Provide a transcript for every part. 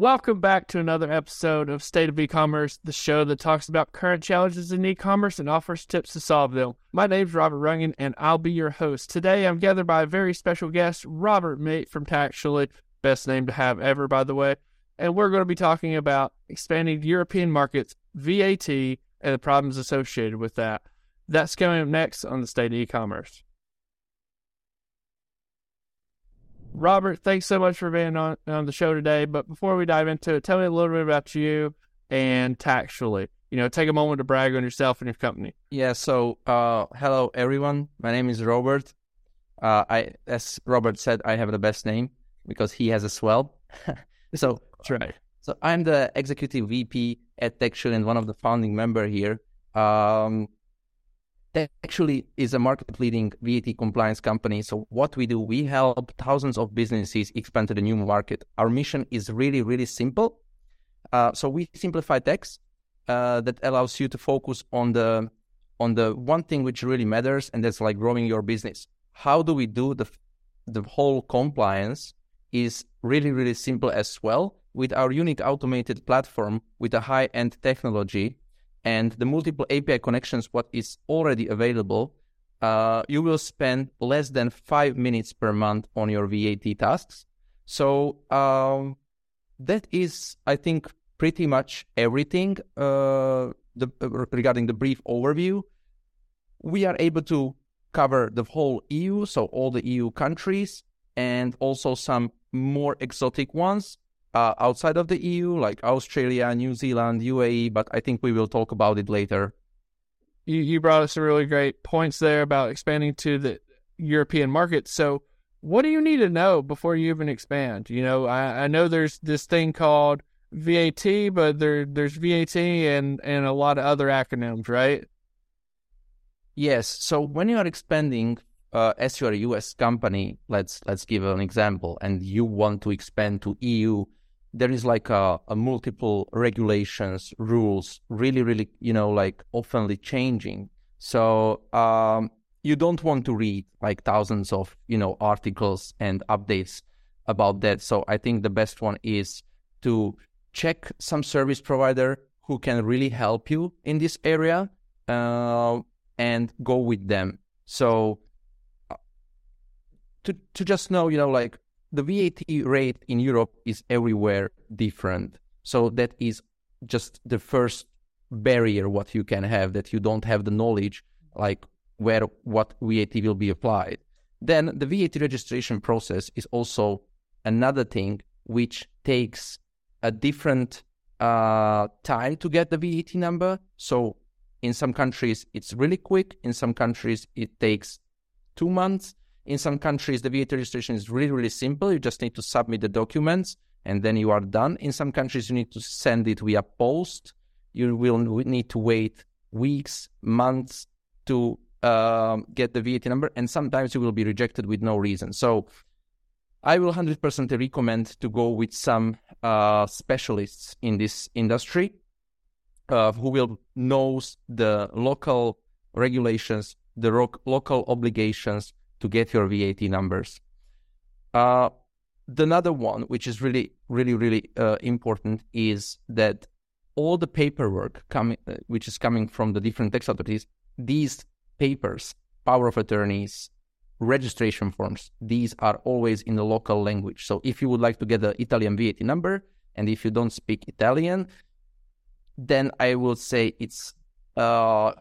Welcome back to another episode of State of E-commerce, the show that talks about current challenges in e-commerce and offers tips to solve them. My name's Robert Runyon, and I'll be your host. Today, I'm gathered by a very special guest, Robert Mate from Taxually, best name to have ever, by the way. And we're going to be talking about expanding European markets, VAT, and the problems associated with that. That's coming up next on the State of E-commerce. Robert, thanks so much for being on, on the show today. But before we dive into it, tell me a little bit about you and Taxually. You know, take a moment to brag on yourself and your company. Yeah. So, uh, hello everyone. My name is Robert. Uh, I, as Robert said, I have the best name because he has a well. so that's right. So I'm the executive VP at Taxually and one of the founding member here. Um, Taxually is a market leading VAT compliance company. So what we do, we help thousands of businesses expand to the new market. Our mission is really, really simple. Uh, so we simplify tax uh, that allows you to focus on the on the one thing which really matters, and that's like growing your business. How do we do the the whole compliance? Is really, really simple as well with our unique automated platform with a high end technology and the multiple API connections, what is already available, uh, you will spend less than five minutes per month on your VAT tasks. So um, that is, I think, pretty much everything uh, the, regarding the brief overview. We are able to cover the whole EU, so all the EU countries, and also some more exotic ones uh, outside of the EU, like Australia, New Zealand, UAE, but I think we will talk about it later. You, you brought us some really great points there about expanding to the European market. So, what do you need to know before you even expand? You know, I, I know there's this thing called VAT, but there there's VAT and and a lot of other acronyms, right? Yes. So when you are expanding uh, as you are a US company, let's let's give an example, and you want to expand to EU, there is like a, a, multiple regulations rules really really you know like oftenly changing. So um, you don't want to read like thousands of you know articles and updates about that. So i think the best one is to check some service provider who can really help you in this area uh, and go with them. So uh, to to just know you know like the VAT rate in Europe is everywhere different. So that is just the first barrier what you can have that you don't have the knowledge like where what VAT will be applied. Then the VAT registration process is also another thing which takes a different uh, time to get the VAT number. So in some countries it's really quick. In some countries it takes two months. In some countries, the VAT registration is really, really simple. You just need to submit the documents and then you are done. In some countries, you need to send it via post. You will need to wait weeks, months to um, get the VAT number, and sometimes you will be rejected with no reason. So, I will 100% recommend to go with some uh, specialists in this industry uh, who will knows the local regulations, the ro- local obligations, to get your VAT numbers. Uh, the another one, which is really, really, really uh, important, is that all the paperwork coming, uh, which is coming from the different tax authorities, these papers, power of attorneys, registration forms, these are always in the local language. So if you would like to get the Italian VAT number, and if you don't speak Italian, then I will say it's uh,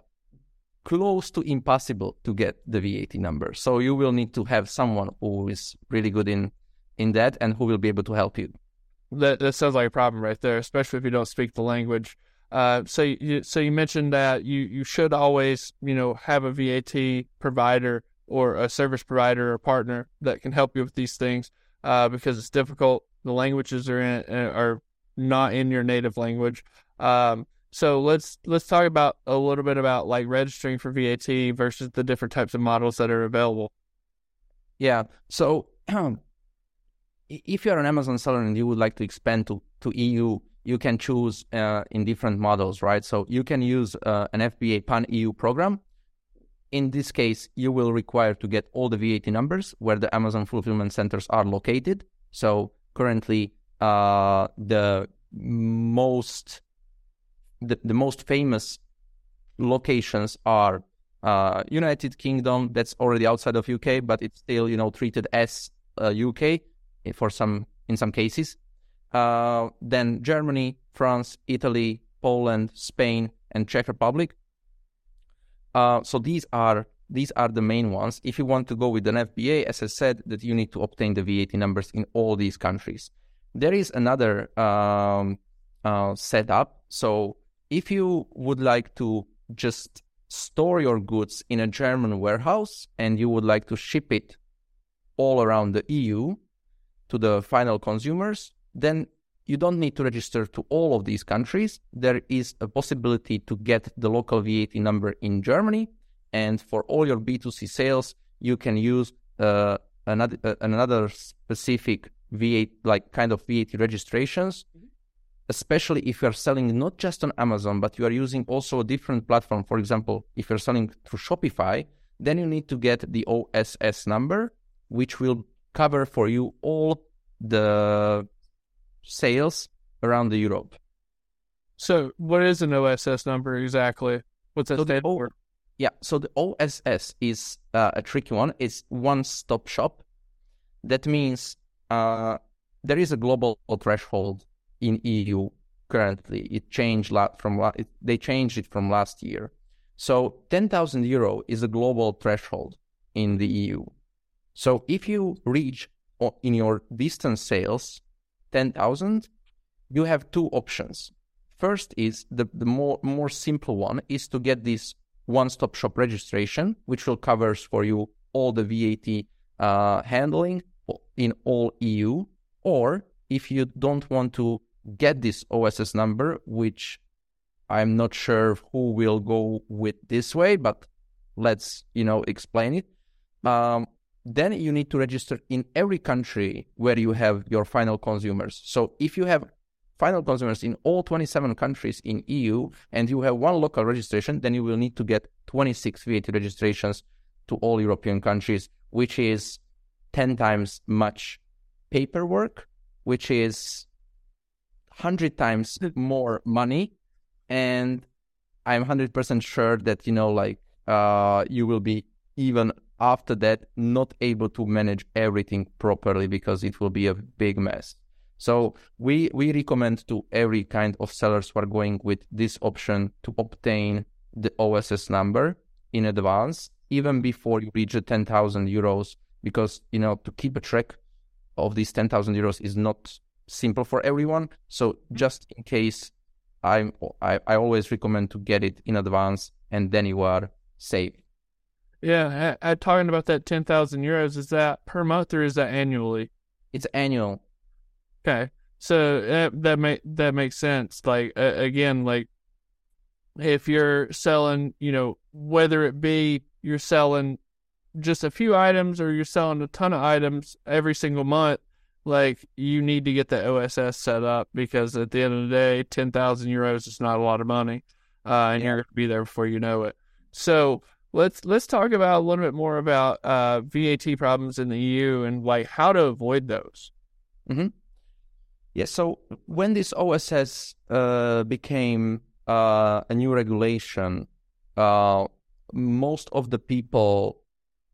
close to impossible to get the VAT number. So you will need to have someone who is really good in in that and who will be able to help you. That that sounds like a problem right there, especially if you don't speak the language. Uh, so you so you mentioned that you you should always you know have a VAT provider or a service provider or partner that can help you with these things uh, because it's difficult. The languages are in, are not in your native language. Um, so let's let's talk about a little bit about like registering for VAT versus the different types of models that are available. Yeah. So if you're an Amazon seller and you would like to expand to, to EU, you can choose uh, in different models, right? So you can use uh, an FBA Pan EU program. In this case, you will require to get all the VAT numbers where the Amazon fulfillment centers are located. So currently, uh, the most the, the most famous locations are uh, United Kingdom, that's already outside of UK, but it's still you know treated as uh, UK for some in some cases. Uh, then Germany, France, Italy, Poland, Spain, and Czech Republic. Uh, so these are these are the main ones. If you want to go with an FBA, as I said, that you need to obtain the VAT numbers in all these countries. There is another um, uh, setup. So if you would like to just store your goods in a German warehouse and you would like to ship it all around the EU to the final consumers, then you don't need to register to all of these countries. There is a possibility to get the local VAT number in Germany. And for all your B2C sales, you can use uh, another, uh, another specific VAT, like kind of VAT registrations, mm-hmm. Especially if you're selling not just on Amazon, but you are using also a different platform. For example, if you're selling through Shopify, then you need to get the OSS number, which will cover for you all the sales around the Europe. So, what is an OSS number exactly? What's that so stand for? Yeah, so the OSS is uh, a tricky one. It's one-stop shop. That means uh, there is a global threshold in EU currently. It changed from it, they changed it from last year. So 10,000 euro is a global threshold in the EU. So if you reach in your distance sales 10,000, you have two options. First is the, the more, more simple one is to get this one-stop shop registration, which will covers for you all the VAT uh, handling in all EU. Or if you don't want to get this OSS number, which I'm not sure who will go with this way, but let's you know explain it. Um, then you need to register in every country where you have your final consumers. So if you have final consumers in all 27 countries in EU and you have one local registration, then you will need to get 26 VAT registrations to all European countries, which is 10 times much paperwork, which is 100 times more money. And I'm 100% sure that, you know, like, uh, you will be even after that not able to manage everything properly because it will be a big mess. So we we recommend to every kind of sellers who are going with this option to obtain the OSS number in advance, even before you reach the 10,000 euros, because you know to keep a track of these 10,000 euros is not simple for everyone. So just in case, I'm I, I always recommend to get it in advance, and then you are safe. Yeah, I, I, talking about that ten thousand euros. Is that per month or is that annually? It's annual. Okay, so that that make that makes sense. Like uh, again, like if you're selling, you know, whether it be you're selling just a few items or you're selling a ton of items every single month, like you need to get the OSS set up because at the end of the day, ten thousand euros is not a lot of money, uh, and yeah. you're going to be there before you know it. So let's let's talk about a little bit more about uh, VAT problems in the EU and like how to avoid those. Mm-hmm. Yeah. So when this OSS uh, became uh, a new regulation, uh, most of the people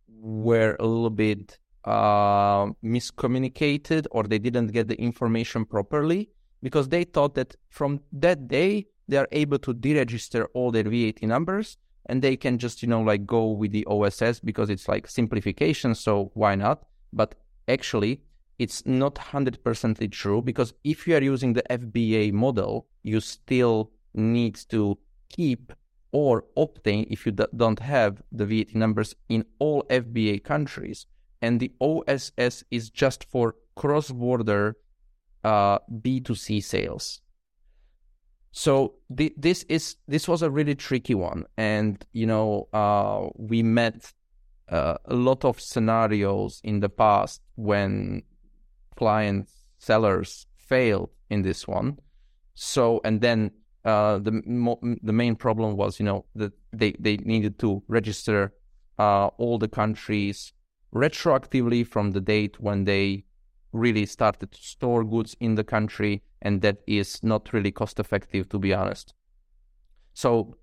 were a little bit uh, miscommunicated or they didn't get the information properly because they thought that from that day they are able to deregister all their VAT numbers and they can just you know like go with the OSS because it's like simplification so why not? But actually it's not 100% true because if you are using the FBA model you still need to keep or obtain if you don't have the VAT numbers in all FBA countries and the OSS is just for cross-border uh, B2C sales so th- this is this was a really tricky one, and you know uh, we met uh, a lot of scenarios in the past when clients sellers failed in this one. So and then uh, the mo- the main problem was you know that they they needed to register uh, all the countries retroactively from the date when they really started to store goods in the country, and that is not really cost effective, to be honest. So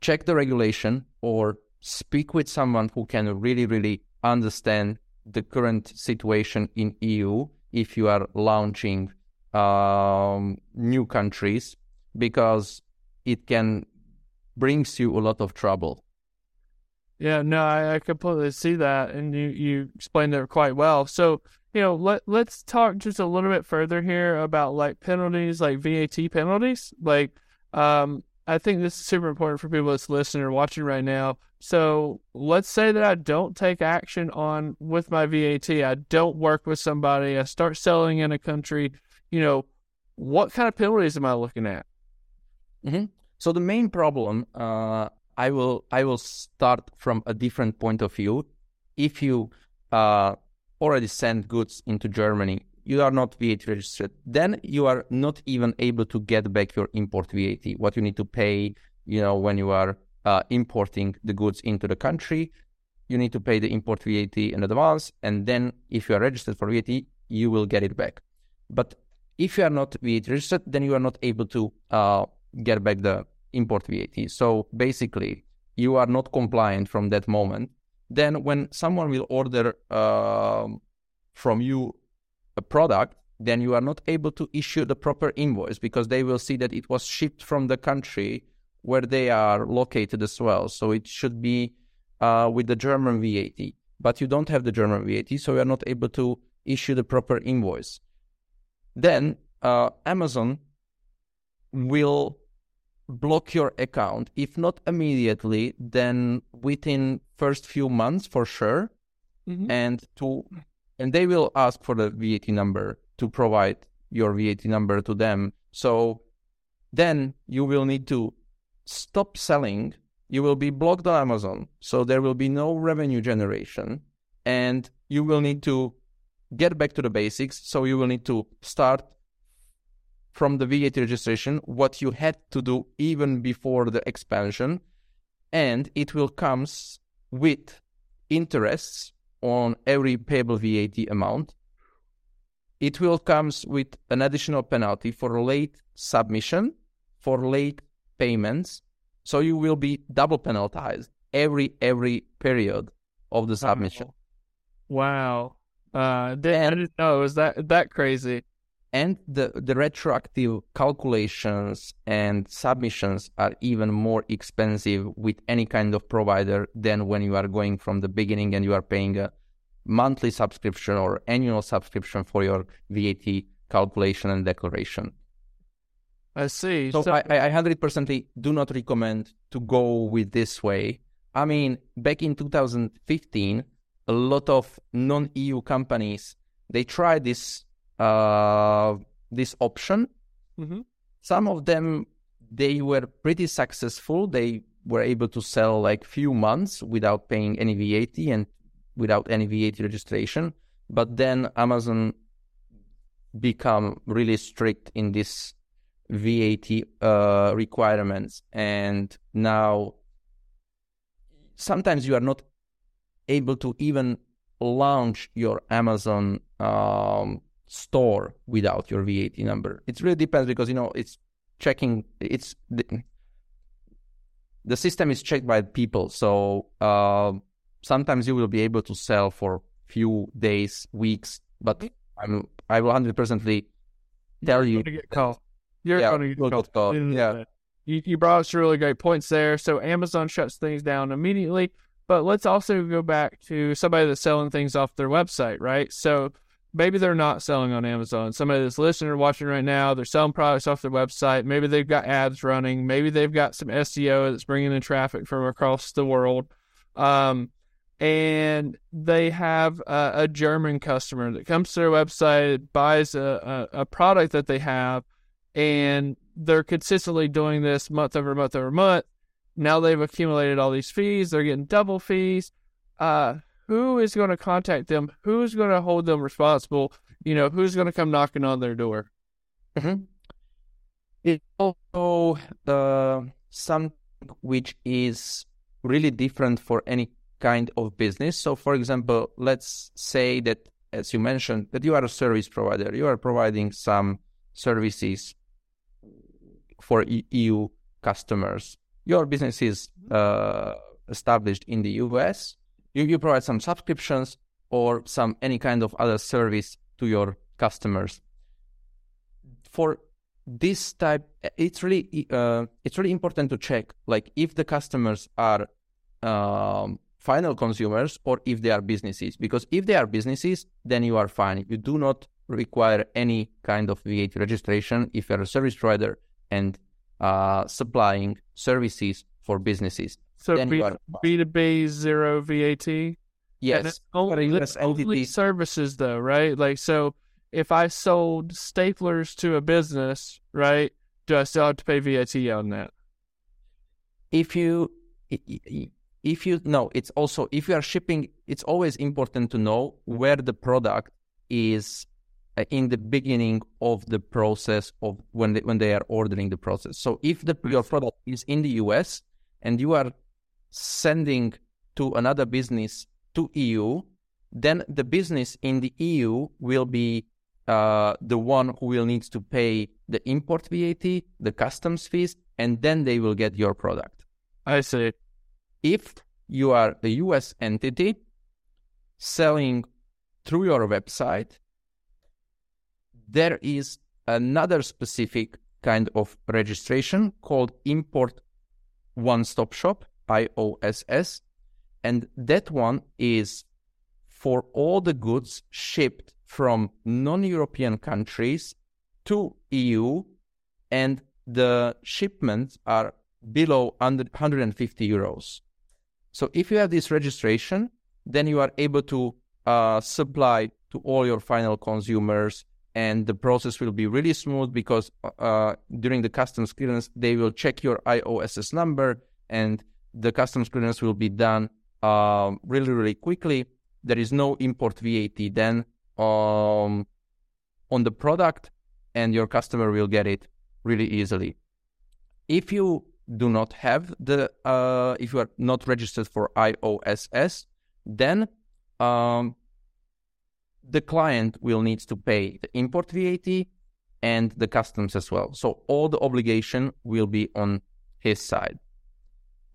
check the regulation or speak with someone who can really, really understand the current situation in EU if you are launching um, new countries because it can brings you a lot of trouble. Yeah, no, I, I completely see that, and you you explained it quite well. So you know, let let's talk just a little bit further here about like penalties, like VAT penalties. Like, um, I think this is super important for people that's listening or watching right now. So let's say that I don't take action on with my VAT. I don't work with somebody. I start selling in a country. You know, what kind of penalties am I looking at? Mm-hmm. So the main problem, uh, I will I will start from a different point of view. If you uh, already send goods into Germany, you are not VAT registered. Then you are not even able to get back your import VAT. What you need to pay, you know, when you are uh, importing the goods into the country, you need to pay the import VAT in advance, and then if you are registered for VAT, you will get it back. But if you are not VAT registered, then you are not able to uh, get back the import VAT. So basically, you are not compliant from that moment. Then, when someone will order uh, from you a product, then you are not able to issue the proper invoice because they will see that it was shipped from the country where they are located as well. So it should be uh, with the German VAT, but you don't have the German VAT, so you are not able to issue the proper invoice. Then uh, Amazon will block your account if not immediately then within first few months for sure mm-hmm. and to and they will ask for the VAT number to provide your VAT number to them. So then you will need to stop selling. You will be blocked on Amazon. So there will be no revenue generation and you will need to get back to the basics. So you will need to start from the VAT registration what you had to do even before the expansion, and it will comes with interests on every payable VAT amount. It will comes with an additional penalty for late submission, for late payments. So you will be double penalized every every period of the submission. Wow. Uh, I didn't know it was that that crazy and the, the retroactive calculations and submissions are even more expensive with any kind of provider than when you are going from the beginning and you are paying a monthly subscription or annual subscription for your VAT calculation and declaration. I see. So, so I, I 100% do not recommend to go with this way. I mean, back in 2015, a lot of non-EU companies, they tried this uh, this option. Mm-hmm. Some of them they were pretty successful. They were able to sell like few months without paying any VAT and without any VAT registration. But then Amazon become really strict in this VAT uh, requirements, and now sometimes you are not able to even launch your Amazon um, store without your VAT number. It really depends because you know it's checking. It's the, the system is checked by people, so uh, sometimes you will be able to sell for few days, weeks, but I'm I will hundred percently tell you. You're. Gonna get called. You're yeah, going to get called. called. Yeah. You, you brought us really great points there. So Amazon shuts things down immediately, but let's also go back to somebody that's selling things off their website, right? So maybe they're not selling on Amazon. Somebody that's listening or watching right now, they're selling products off their website. Maybe they've got ads running. Maybe they've got some SEO that's bringing in traffic from across the world. Um, and they have a, a, German customer that comes to their website, buys a, a, a product that they have, and they're consistently doing this month over month over month. Now they've accumulated all these fees. They're getting double fees. Uh, who is going to contact them? Who's going to hold them responsible? You know, who's going to come knocking on their door? Mm-hmm. It's also uh, something which is really different for any kind of business. So, for example, let's say that as you mentioned, that you are a service provider. You are providing some services for EU customers. Your business is uh, established in the US. You, you provide some subscriptions or some any kind of other service to your customers. For this type, it's really uh, it's really important to check like if the customers are um, final consumers or if they are businesses. Because if they are businesses, then you are fine. You do not require any kind of VAT registration if you're a service provider and uh, supplying services for businesses. So B, B2B, zero VAT? Yes. Only, only services though, right? Like, so if I sold staplers to a business, right, do I still have to pay VAT on that? If you, if you, no, it's also, if you are shipping, it's always important to know where the product is uh, in the beginning of the process of when they, when they are ordering the process. So if the your product is in the US and you are sending to another business to EU, then the business in the EU will be uh, the one who will need to pay the import VAT, the customs fees, and then they will get your product. I see. If you are a US entity selling through your website, there is another specific kind of registration called Import One Stop Shop, IOSS. And that one is for all the goods shipped from non European countries to EU, and the shipments are below 150 euros. So if you have this registration, then you are able to uh, supply to all your final consumers and the process will be really smooth because uh, during the customs clearance they will check your IOSS number and the customs clearance will be done uh, really really quickly. There is no import VAT then um, on the product, and your customer will get it really easily. If you do not have the uh, if you are not registered for IOSS, then um, the client will need to pay the import VAT and the customs as well. So all the obligation will be on his side,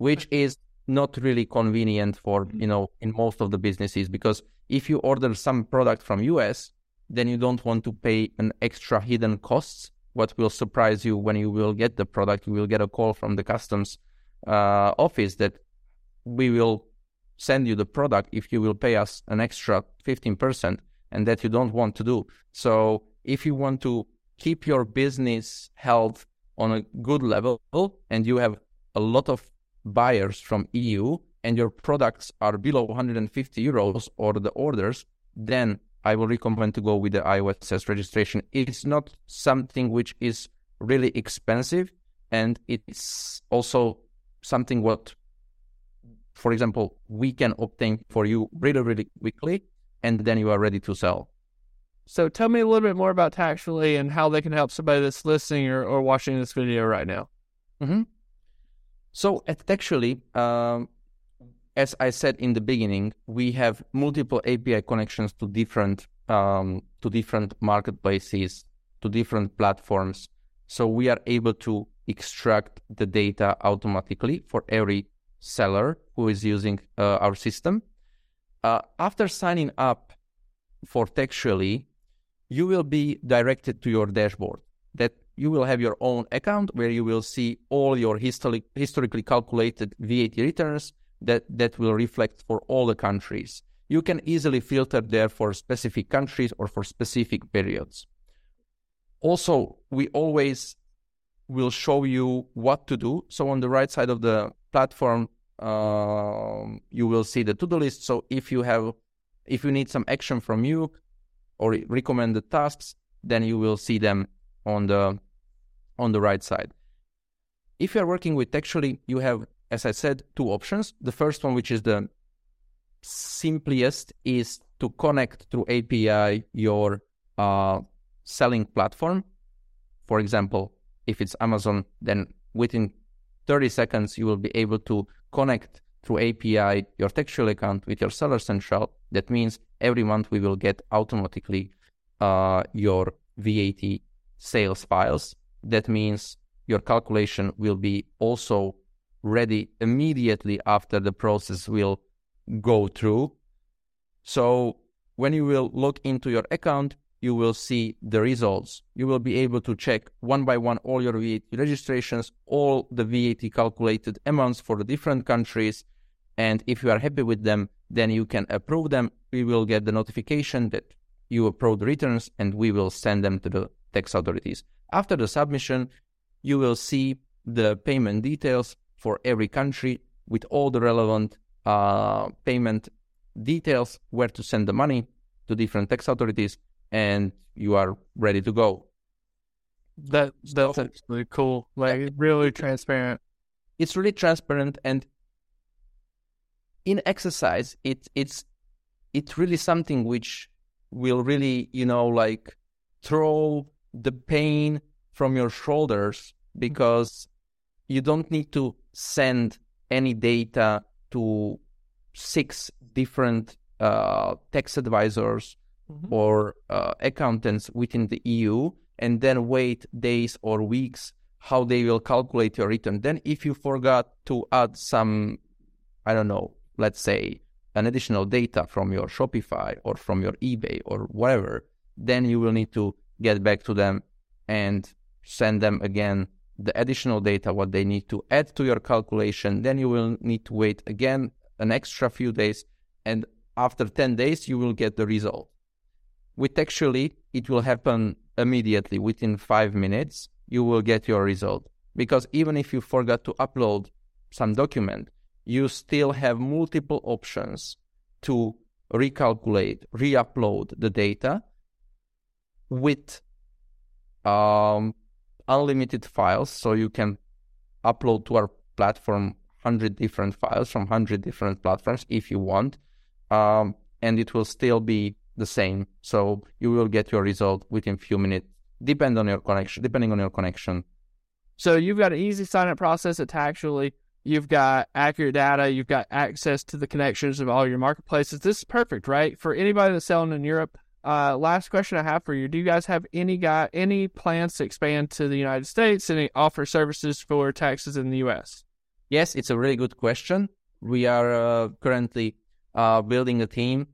which is not really convenient for, you know, in most of the businesses because if you order some product from US, then you don't want to pay an extra hidden costs. What will surprise you when you will get the product, you will get a call from the customs uh, office that we will send you the product if you will pay us an extra 15% and that you don't want to do. So if you want to keep your business health on a good level and you have a lot of buyers from EU and your products are below 150 euros or the orders, then I will recommend to go with the IOSS registration. It's not something which is really expensive and it's also something what for example we can obtain for you really really quickly and then you are ready to sell. So tell me a little bit more about Taxually and how they can help somebody that's listening or, or watching this video right now. Mm-hmm. So at Taxually, um, as I said in the beginning, we have multiple API connections to different um, to different marketplaces, to different platforms. So we are able to extract the data automatically for every seller who is using uh, our system. Uh, after signing up for Taxually, you will be directed to your dashboard that you will have your own account where you will see all your historic, historically calculated VAT returns that, that will reflect for all the countries. You can easily filter there for specific countries or for specific periods. Also, we always will show you what to do. So on the right side of the platform, um, you will see the to-do list. So if you have, if you need some action from you or recommended tasks, then you will see them on the on the right side. If you are working with Taxually, you have, as I said, two options. The first one, which is the simplest, is to connect through API your uh, selling platform. For example, if it's Amazon, then within 30 seconds you will be able to connect through API your Taxually account with your Seller Central. That means every month we will get automatically uh, your VAT sales files. That means your calculation will be also ready immediately after the process will go through. So when you will log into your account, you will see the results. You will be able to check one by one all your VAT registrations, all the VAT calculated amounts for the different countries. And if you are happy with them, then you can approve them. We will get the notification that you approve the returns and we will send them to the tax authorities. After the submission, you will see the payment details for every country with all the relevant uh, payment details, where to send the money to different tax authorities, and you are ready to go. That that's actually cool. Like really transparent. It's really transparent, and in exercise, it it's it's really something which will really you know like throw the pain from your shoulders because you don't need to send any data to six different uh, tax advisors mm-hmm. or uh, accountants within the EU and then wait days or weeks how they will calculate your return. Then, if you forgot to add some, I don't know, let's say an additional data from your Shopify or from your eBay or whatever, then you will need to get back to them and send them again the additional data what they need to add to your calculation. Then you will need to wait again an extra few days and after 10 days you will get the result. With Taxually it will happen immediately within 5 minutes you will get your result. Because even if you forgot to upload some document you still have multiple options to recalculate re-upload the data with um, unlimited files, so you can upload to our platform 100 different files from 100 different platforms if you want, um, and it will still be the same. So you will get your result within few minutes, depend on your connection, depending on your connection. So you've got an easy sign up process at Taxually You've got accurate data. You've got access to the connections of all your marketplaces. This is perfect, right? For anybody that's selling in Europe, uh, last question I have for you: Do you guys have any guy any plans to expand to the United States and offer services for taxes in the U.S.? Yes, it's a really good question. We are uh, currently uh, building a team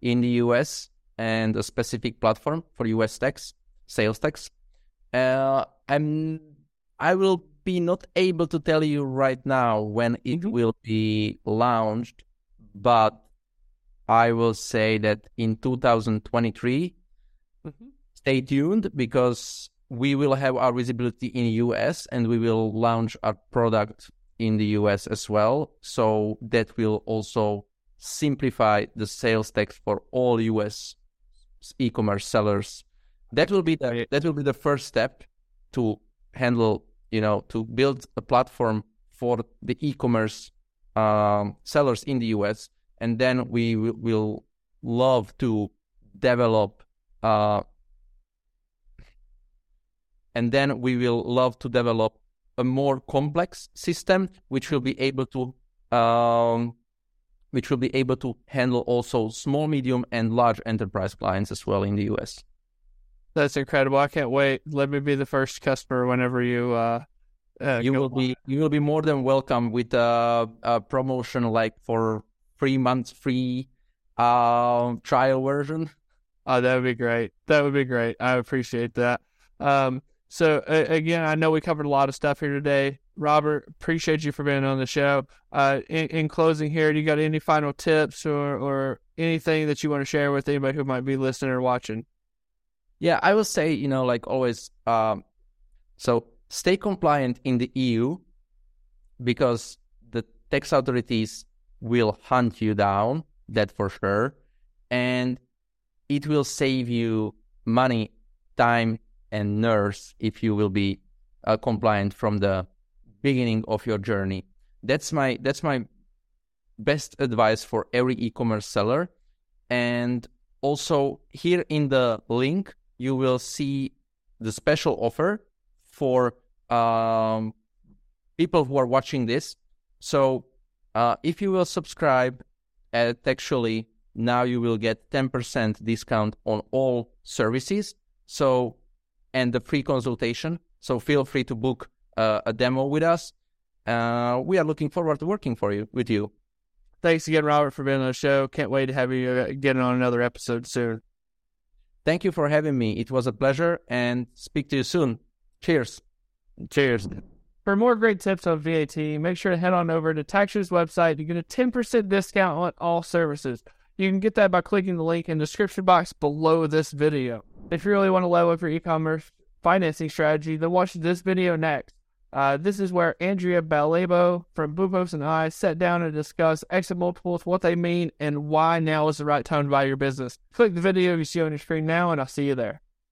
in the U.S. and a specific platform for U.S. tax, sales tax. Uh, I'm I will be not able to tell you right now when it mm-hmm. will be launched, but I will say that in 2023, mm-hmm. stay tuned because we will have our visibility in the US and we will launch our product in the US as well. So that will also simplify the sales tax for all US e-commerce sellers. That will be the that will be the first step to handle, you know, to build a platform for the e-commerce um, sellers in the US and then we will love to develop uh, and then we will love to develop a more complex system which will be able to um, which will be able to handle also small medium and large enterprise clients as well in the us that's incredible. I can't wait. Let me be the first customer whenever you uh, uh, you will on. be you will be more than welcome with a, a promotion like for three months free uh, trial version. Oh, that would be great. That would be great. I appreciate that. Um, so uh, again, I know we covered a lot of stuff here today. Robert, appreciate you for being on the show. Uh, in, in, closing here, do you got any final tips or, or anything that you want to share with anybody who might be listening or watching? Yeah, I will say, you know, like always, um, so stay compliant in the EU because the tax authorities will hunt you down, that for sure. And it will save you money, time, and nerves if you will be uh, compliant from the beginning of your journey. That's my that's my best advice for every e-commerce seller. And also here in the link, you will see the special offer for um, people who are watching this. So Uh, if you will subscribe at Taxually now you will get 10% discount on all services. So, and the free consultation. So feel free to book uh, a demo with us. Uh, we are looking forward to working for you with you. Thanks again, Robert, for being on the show. Can't wait to have you uh, get on another episode soon. Thank you for having me. It was a pleasure and speak to you soon. Cheers. Cheers. For more great tips on VAT, make sure to head on over to Taxually's website to get a 10% discount on all services. You can get that by clicking the link in the description box below this video. If you really want to level up your e-commerce financing strategy, then watch this video next. Uh, this is where Andrea Ballabo from Boopos and I sat down and discuss exit multiples, what they mean, and why now is the right time to buy your business. Click the video you see on your screen now, and I'll see you there.